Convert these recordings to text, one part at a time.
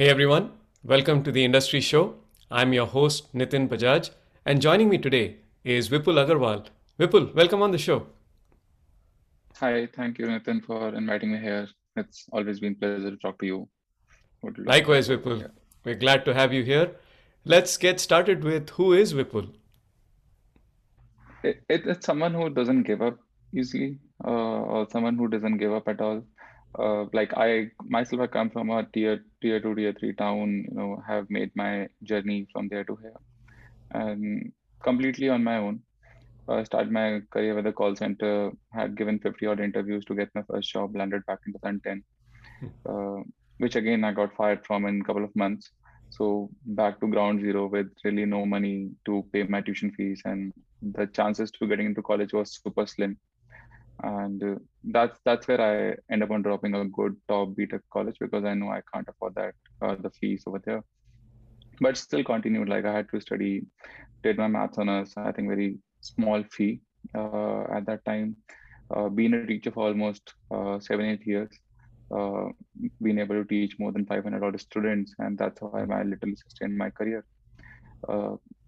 Hey everyone, welcome to the Industry Show. I'm your host Nitin Bajaj, and joining me today is Vipul Agrawal. Vipul, welcome on the show. Hi, thank you, Nitin, for inviting me here. It's always been a pleasure to talk to you. Likewise, Vipul. We're glad to have you here. Let's get started with who is Vipul? It, it, it's someone who doesn't give up easily, uh, or someone who doesn't give up at all. Uh, like I myself, I come from a tier tier two, tier three town. You know, have made my journey from there to here, and completely on my own. I started my career with a call center. Had given 50 odd interviews to get my first job. Landed back in 2010, hmm. uh, which again I got fired from in a couple of months. So back to ground zero with really no money to pay my tuition fees, and the chances to getting into college was super slim and uh, that's that's where I end up on dropping a good top BTech college because I know I can't afford that uh, the fees over there. But still continued. Like I had to study, did my maths honors. I think very small fee uh, at that time. Uh, being a teacher for almost uh, seven eight years, uh, being able to teach more than 500 odd students, and that's how I literally sustained my career.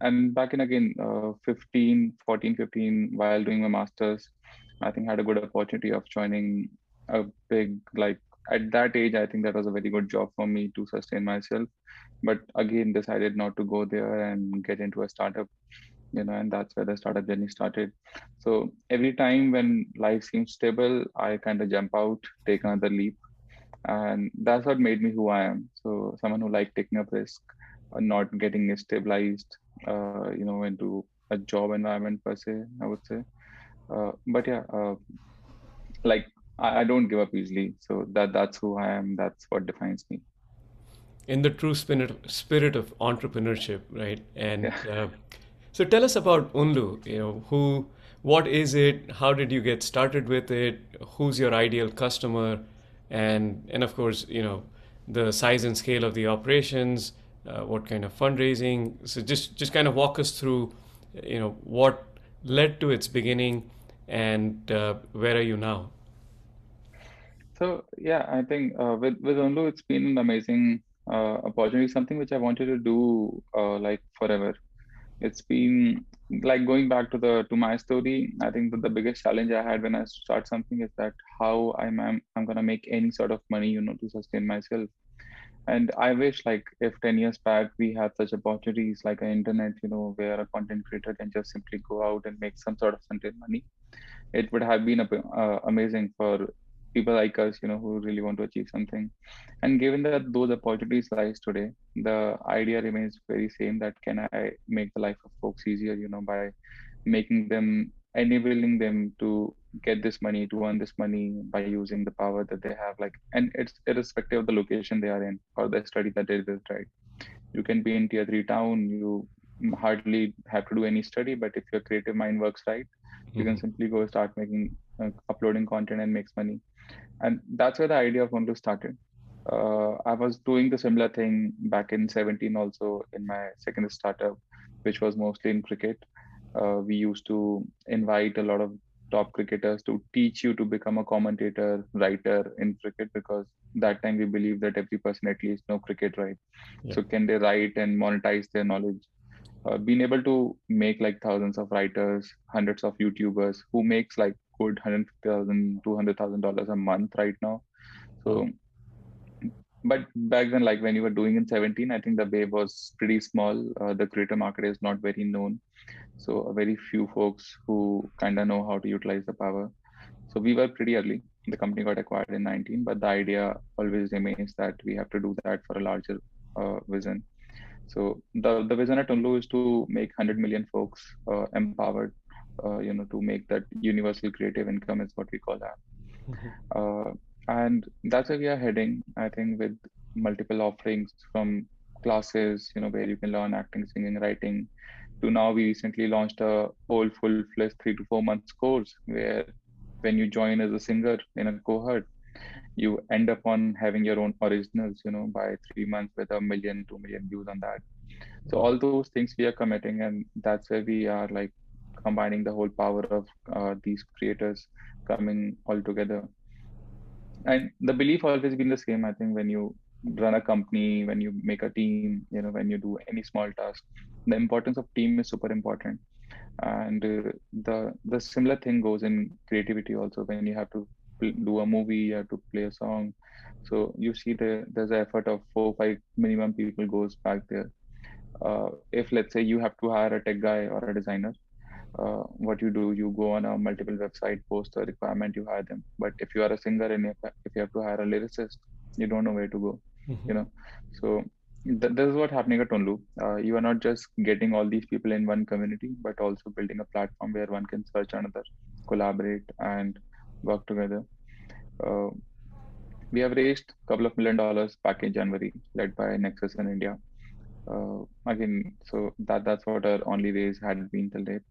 and back in again, 15, 14, 15, while doing my masters, I think had a good opportunity of joining a big like at that age I think that was a very good job for me to sustain myself. But again decided not to go there and get into a startup, you know, and that's where the startup journey started. So every time when life seems stable, I kind of jump out, take another leap. And that's what made me who I am. So someone who like taking a risk, uh, not getting stabilized, uh, you know, into a job environment per se, I would say. Uh, but yeah, uh, like I, I, don't give up easily. So that that's who I am. That's what defines me. In the true spirit spirit of entrepreneurship, right? And yeah. uh, so tell us about Unlu. You know who, what is it? How did you get started with it? Who's your ideal customer? And and of course, you know the size and scale of the operations. Uh, what kind of fundraising? So just just kind of walk us through, you know, what led to its beginning and uh, where are you now? So yeah, I think uh, with with Unlu, it's been an amazing uh, opportunity. Something which I wanted to do uh, like forever. It's been like going back to the to my story. I think that the biggest challenge I had when I start something is that how I'm I'm, I'm gonna make any sort of money, you know, to sustain myself and i wish like if 10 years back we had such opportunities like an internet you know where a content creator can just simply go out and make some sort of content money it would have been uh, amazing for people like us you know who really want to achieve something. And given that those opportunities lies today the idea remains very same that can i make the life of folks easier you know by making them enabling them to get this money to earn this money by using the power that they have like and it's irrespective of the location they are in or the study that they did right you can be in tier 3 town you hardly have to do any study but if your creative mind works right mm-hmm. you can mm-hmm. simply go start making uh, uploading content and makes money and that's where the idea of Unlu started uh, i was doing the similar thing back in 17 also in my second startup which was mostly in cricket uh, we used to invite a lot of top cricketers to teach you to become a commentator writer in cricket because that time we believe that every person at least know cricket right? Yeah. so can they write and monetize their knowledge? Uh, being able to make like thousands of writers hundreds of youtubers who makes like good 150000 200000 dollars a month right now. So but back then like when you were doing in 17 i think the wave was pretty small. Uh, the creator market is not very known. So very few folks who kind of know how to utilize the power. So we were pretty early. The company got acquired in 19 but the idea always remains that we have to do that for a larger uh, vision. So the, the vision at Unlu is to make 100 million folks uh, empowered uh, you know to make that universal creative income is what we call that. Mm-hmm. And that's where we are heading i think with multiple offerings from classes you know where you can learn acting singing writing. To now we recently launched a whole full-fledged three to four months course where when you join as a singer in a cohort you end up on having your own originals you know by three months with a million two million views on that. So all those things we are committing and that's where we are like combining the whole power of uh, these creators coming all together and the belief always been the same i think when you run a company, when you make a team, you know, when you do any small task, the importance of team is super important. And uh, the the similar thing goes in creativity also. When you have to do a movie, you have to play a song. So you see the there's an effort of four five minimum people goes back there. Uh, if let's say you have to hire a tech guy or a designer, uh, what you do you go on a multiple website post a requirement you hire them. But if you are a singer and if you have to hire a lyricist you don't know where to go mm-hmm. you know. So th- this is what happening at Unlu. Uh, you are not just getting all these people in one community but also building a platform where one can search another collaborate and work together. Uh, we have raised a couple of million dollars back in january led by nexus in india. Uh, again so that that's what our only raise had been till date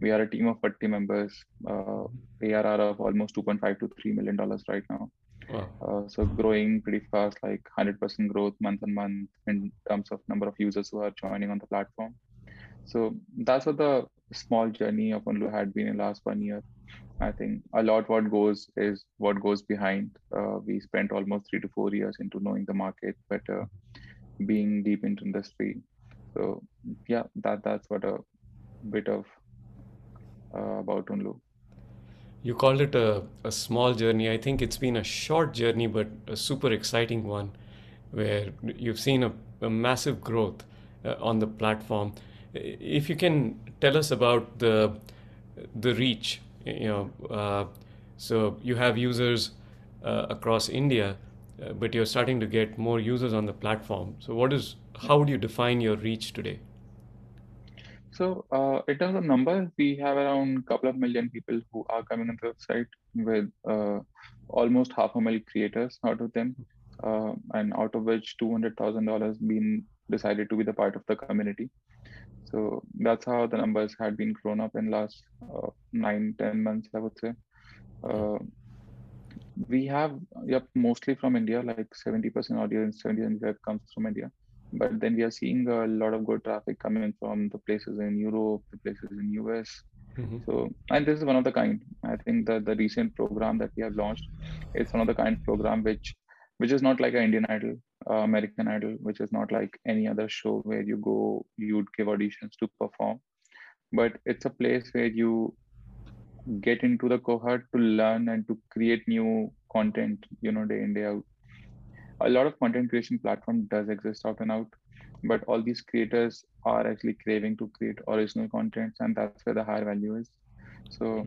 we are a team of 40 members. Uh, arr of almost 2.5 to 3 million dollars right now. Wow. uh, so growing pretty fast like 100% growth month on month in terms of number of users who are joining on the platform. So that's what the small journey of Unlu had been in last one year. I think a lot what goes is what goes behind. Uh, we spent almost three to four years into knowing the market better being deep into industry. So yeah that that's what a bit of about Unlu. You called it a, a small journey. I think it's been a short journey, but a super exciting one where you've seen a, a massive growth uh, on the platform. If you can tell us about the the reach, you know, uh, so you have users uh, across India, uh, but you're starting to get more users on the platform. So, what is how would you define your reach today? So uh, in terms of numbers, we have around a couple of million people who are coming on the website with uh, almost half a million creators out of them, uh, and out of which two hundred thousand dollars been decided to be the part of the community. So that's how the numbers had been grown up in last uh, nine ten months, I would say. Uh, we have yep mostly from India, like seventy percent audience, seventy percent web comes from India but then we are seeing a lot of good traffic coming from the places in Europe, the places in US. Mm-hmm. So, and this is one of the kind. I think that the recent program that we have launched is one of the kind program which, which is not like an Indian Idol, uh, American Idol, which is not like any other show where you go, you'd give auditions to perform, but it's a place where you get into the cohort to learn and to create new content, you know, day in day out a lot of content creation platform does exist out and out but all these creators are actually craving to create original contents and that's where the higher value is. So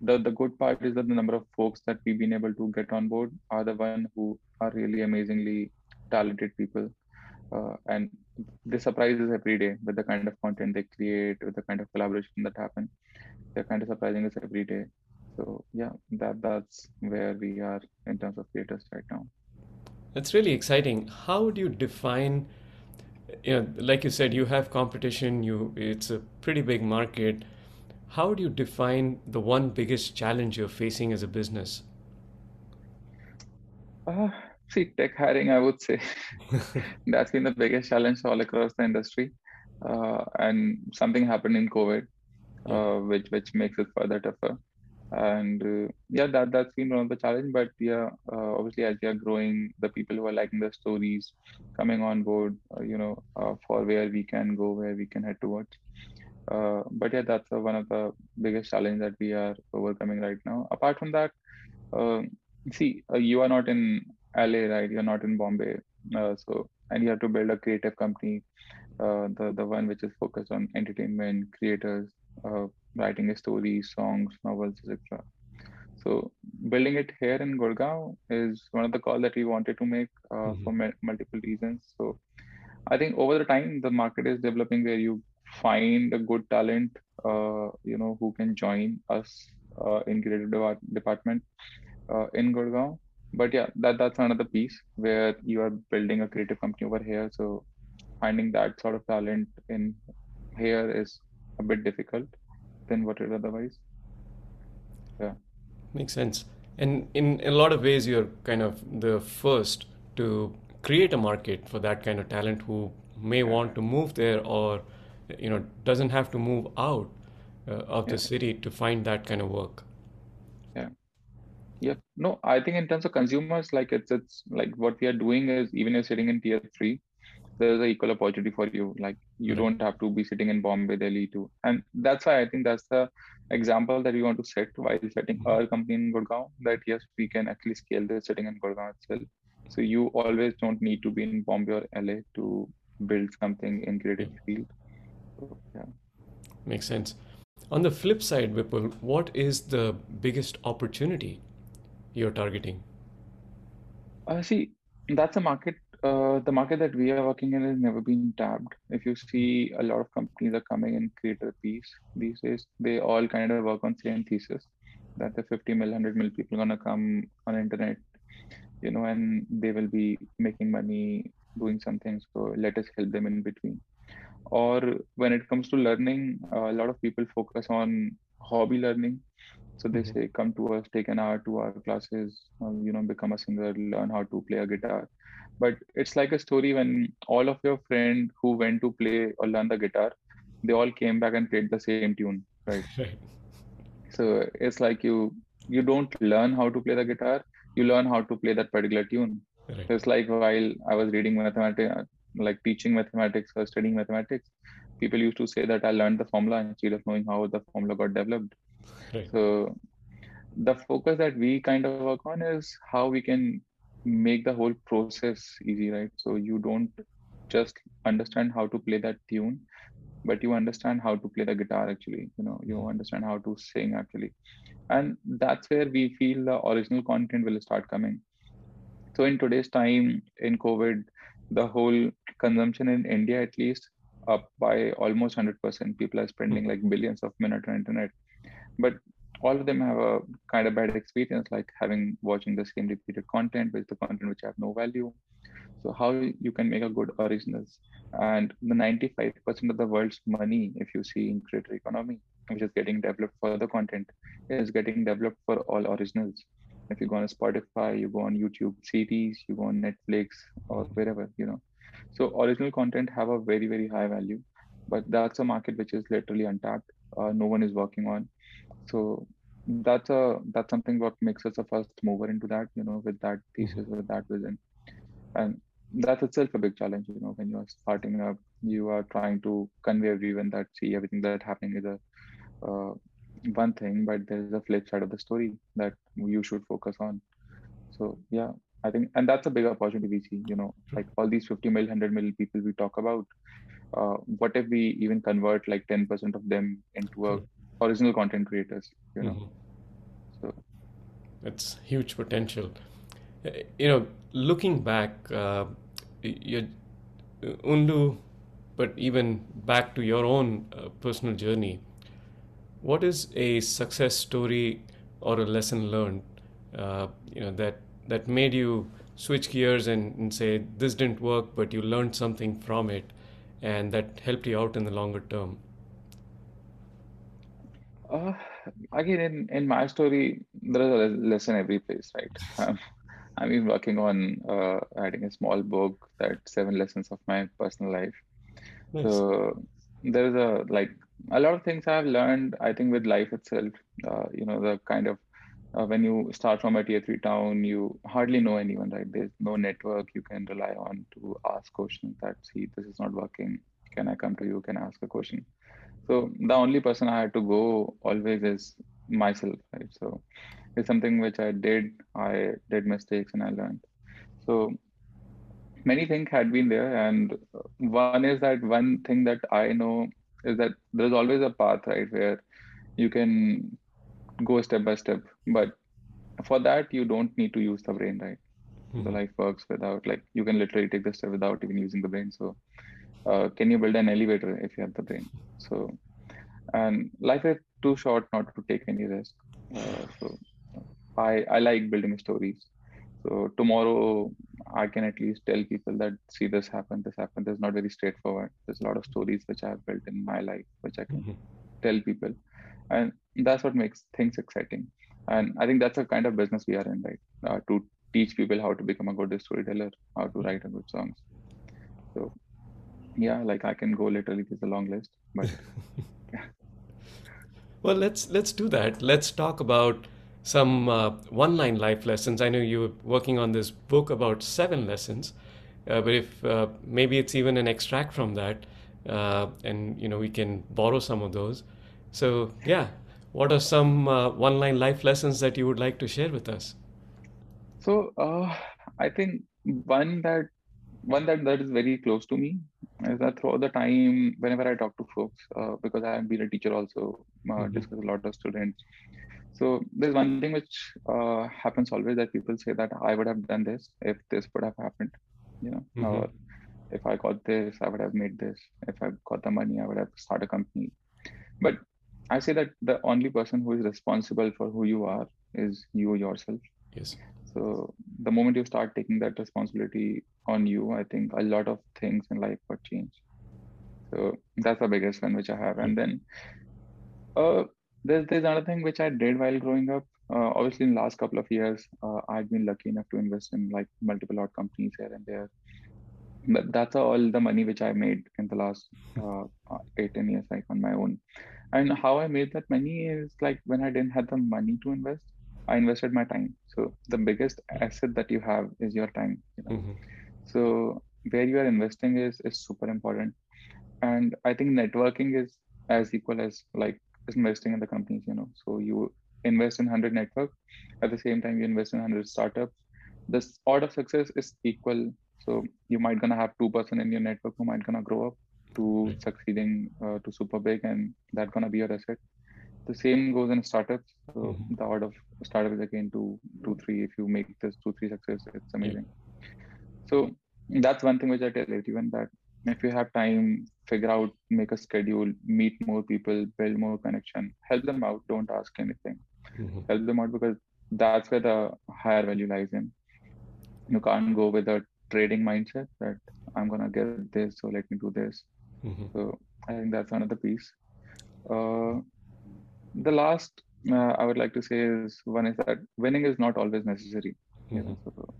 the the good part is that the number of folks that we've been able to get on board are the one who are really amazingly talented people uh, and they surprise us every day with the kind of content they create with the kind of collaboration that happen. They're kind of surprising us every day so yeah that that's where we are in terms of creators right now. That's really exciting. How do you define you know like you said you have competition you it's a pretty big market. How do you define the one biggest challenge you're facing as a business? Uh, see tech hiring i would say. That's been the biggest challenge all across the industry. Uh, and something happened in covid uh, which which makes it further tougher and uh, yeah that that's been one of the challenge but yeah uh, obviously as we are growing the people who are liking the stories coming on board uh, you know uh, for where we can go where we can head towards. Uh, but yeah that's uh, one of the biggest challenge that we are overcoming right now. Apart from that see you are not in la right? You're not in bombay. So and you have to build a creative company the the one which is focused on entertainment creators writing stories, songs, novels, etc. So building it here in Gurgaon is one of the calls that we wanted to make uh, mm-hmm. for ma- multiple reasons. So I think over the time the market is developing where you find a good talent, uh, you know, who can join us uh, in creative de- department uh, in Gurgaon. But yeah, that that's another piece where you are building a creative company over here. So finding that sort of talent in here is a bit difficult than what it otherwise. Yeah. Makes sense. And in a lot of ways, you're kind of the first to create a market for that kind of talent who may want to move there or you know doesn't have to move out uh, of the city to find that kind of work yeah yeah No, I think in terms of consumers, like it's it's like what we are doing is even if you're sitting in tier three, there's an equal opportunity for you. Like you don't have to be sitting in Bombay, Delhi too. And that's why I think that's the example that we want to set while setting Mhm. our company in Gurgaon. That yes, we can actually scale this sitting in Gurgaon itself. So you always don't need to be in Bombay or LA to build something in creative field. So yeah. Makes sense. On the flip side, Vipul, what is the biggest opportunity you're targeting? Uh, see, that's a market. Uh, the market that we are working in has never been tapped. If you see, a lot of companies are coming in creator piece these days. They all kind of work on same thesis that the 50 mil, 100 mil people gonna come on internet, you know, and they will be making money doing something. So let us help them in between. Or when it comes to learning, uh, a lot of people focus on hobby learning so they Mhm. say, come to us, take an hour, two hour classes, um, you know, become a singer, learn how to play a guitar. But it's like a story when all of your friend who went to play or learn the guitar, they all came back and played the same tune, right? Right. So it's like you you don't learn how to play the guitar, you learn how to play that particular tune. Right. It's like while I was reading mathematics, like teaching mathematics or studying mathematics, people used to say that I learned the formula instead of knowing how the formula got developed. Right. So the focus that we kind of work on is how we can make the whole process easy, right? So you don't just understand how to play that tune, but you understand how to play the guitar actually. You know, you Mhm. understand how to sing actually. And that's where we feel the original content will start coming. So in today's time in COVID, the whole consumption in India at least up by almost 100%. People are spending Mhm. like billions of minutes on internet but all of them have a kind of bad experience like having watching the same repeated content with the content which have no value. So how you can make a good originals? And the 95% of the world's money if you see in creator economy which is getting developed for the content is getting developed for all originals. If you go on spotify you go on youtube series you go on netflix or wherever you know. So original content have a very very high value but that's a market which is literally untapped uh, no one is working on so that's a that's something what makes us a first mover into that you know with that thesis with that vision. And that's itself a big challenge you know when you are starting up you are trying to convey everyone that see everything that happening is a uh, one thing but there's a flip side of the story that you should focus on. So yeah i think and that's a big opportunity we see you know like all these 50 mil 100 mil people we talk about uh, what if we even convert like 10% of them into a. original content creators you know Mhm. so That's huge potential. Uh, You know, looking back, uh, you, Unlu, but even back to your own uh, personal journey, what is a success story or a lesson learned, uh, you know, that that made you switch gears and, and say this didn't work, but you learned something from it, and that helped you out in the longer term? Uh, again in in my story there is a lesson every place right? Um, i've been working on uh, writing a small book that seven lessons of my personal life. Nice. so there's a like a lot of things i've learned i think with life itself. Uh, you know the kind of uh, when you start from a tier three town you hardly know anyone right? There's no network you can rely on to ask questions that see this is not working. Can i come to you? Can I ask a question so the only person I had to go always is myself, right? So it's something which I did. I did mistakes and I learned. So many things had been there, and one is that one thing that I know is that there's always a path, right, where you can go step by step. But for that, you don't need to use the brain, right? The Mhm. life works without like you can literally take the step without even using the brain. So uh, can you build an elevator if you have the brain? So and life is too short not to take any risk. Uh, so I I like building stories. So tomorrow I can at least tell people that see this happen, this happened. It's not very straightforward. There's a lot of stories which I have built in my life which I can Mhm. tell people, and that's what makes things exciting. And I think that's the kind of business we are in, right? Uh, to teach people how to become a good storyteller, how to write a good songs. So yeah, like I can go literally. There's a long list, but Well, let's let's do that. Let's talk about some uh, one line life lessons. I know you're working on this book about seven lessons, uh, but if uh, maybe it's even an extract from that, uh, and you know we can borrow some of those. So yeah, what are some uh, one line life lessons that you would like to share with us? So uh, I think one that one that that is very close to me is that throughout the time whenever I talk to folks, uh, because I have been a teacher also, uh, Mhm. discuss a lot of students. So there's one thing which uh, happens always that people say that I would have done this if this would have happened, you know, Mhm. or if I got this, I would have made this. If I got the money, I would have started a company. But I say that the only person who is responsible for who you are is you yourself. Yes. So the moment you start taking that responsibility on you, I think a lot of things in life would change. So that's the biggest one which I have. And then uh, there's there's another thing which I did while growing up. Uh, obviously, in the last couple of years, uh, I've been lucky enough to invest in like multiple odd companies here and there. But that's all the money which I made in the last uh, eight ten years, like on my own. And how I made that money is like when I didn't have the money to invest, I invested my time. So the biggest asset that you have is your time. You know? Mhm. So where you are investing is is super important. And I think networking is as equal as like investing in the companies, you know. So you invest in 100 network, at the same time you invest in 100 startups. This order of success is equal. So you might gonna have two person in your network who might gonna grow up to succeeding uh, to super big, and that gonna be your asset. The same goes in startups. So Mhm. the order of startup is again two, two, three. If you make this two, three success, it's amazing. So that's one thing which I tell everyone that if you have time, figure out, make a schedule, meet more people, build more connection, help them out. Don't ask anything. Mhm. Help them out because that's where the higher value lies in. You can't go with a trading mindset that I'm gonna get this, so let me do this. Mhm. So I think that's another piece. Uh, the last uh, I would like to say is one is that winning is not always necessary. You know, so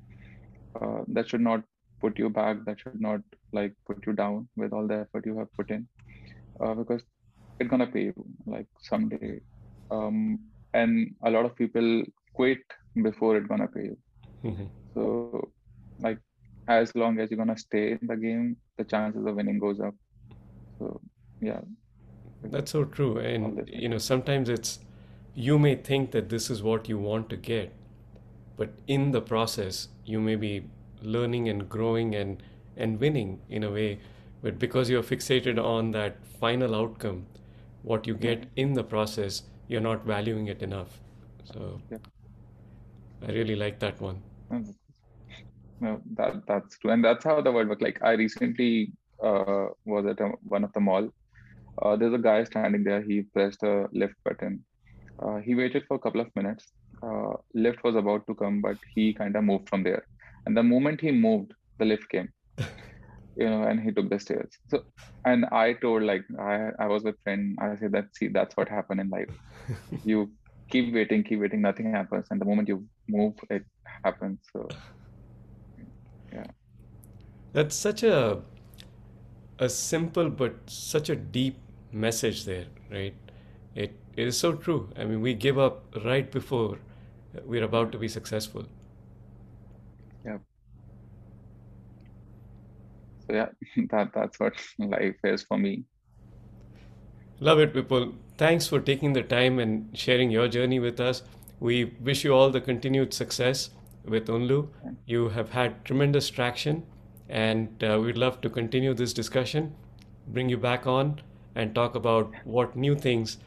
uh, that should not put you back. That should not like put you down with all the effort you have put in, uh, because it's gonna pay you like someday. Um, and a lot of people quit before it's gonna pay you. Mhm. So like as long as you're gonna stay in the game, the chances of winning goes up. So yeah, That's so true. And you know, sometimes it's you may think that this is what you want to get, but in the process, you may be learning and growing and and winning in a way. But because you're fixated on that final outcome, what you get in the process, you're not valuing it enough. So yeah. I really like that one. No, no, that that's true, and that's how the world works. Like I recently uh, was at a, one of the mall. Uh, there's a guy standing there. He pressed a lift button. Uh, he waited for a couple of minutes. Uh, lift was about to come, but he kind of moved from there. And the moment he moved, the lift came. You know, and he took the stairs. So, and I told like I I was with friend. I said that see that's what happened in life. You keep waiting, keep waiting, nothing happens, and the moment you move, it happens. So yeah. That's such a a simple but such a deep message there, right? It, it is so true. I mean, we give up right before we're about to be successful. Yeah. So yeah, that that's what life is for me. Love it, Vipul. Thanks for taking the time and sharing your journey with us. We wish you all the continued success with Unlu. You have had tremendous traction, and uh, we'd love to continue this discussion, bring you back on, and talk about what new things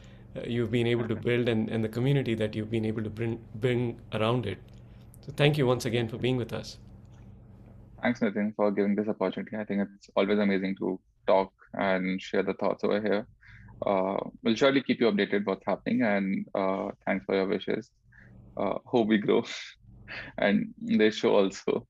you've been able to build and, and the community that you've been able to bring, bring around it. So, thank you once again for being with us. Thanks, Nitin, for giving this opportunity. I think it's always amazing to talk and share the thoughts over here. Uh, we'll surely keep you updated what's happening, and uh, thanks for your wishes. Uh, hope we grow, and this show also.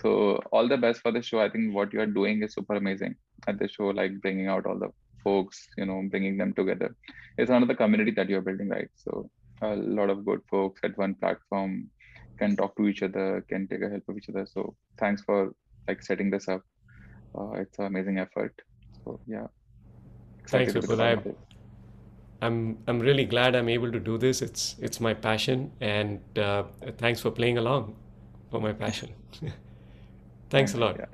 So all the best for the show. I think what you are doing is super amazing at the show, like bringing out all the folks, you know, bringing them together. It's another community that you're building, right? So a lot of good folks at one platform can talk to each other, can take a help of each other. So thanks for like setting this up. Uh, it's an amazing effort. So yeah, Thanks, excited to be the Vipul. I, of it. I'm I'm really glad I'm able to do this. It's it's my passion, and uh, thanks for playing along for my passion. thanks a lot. Yeah.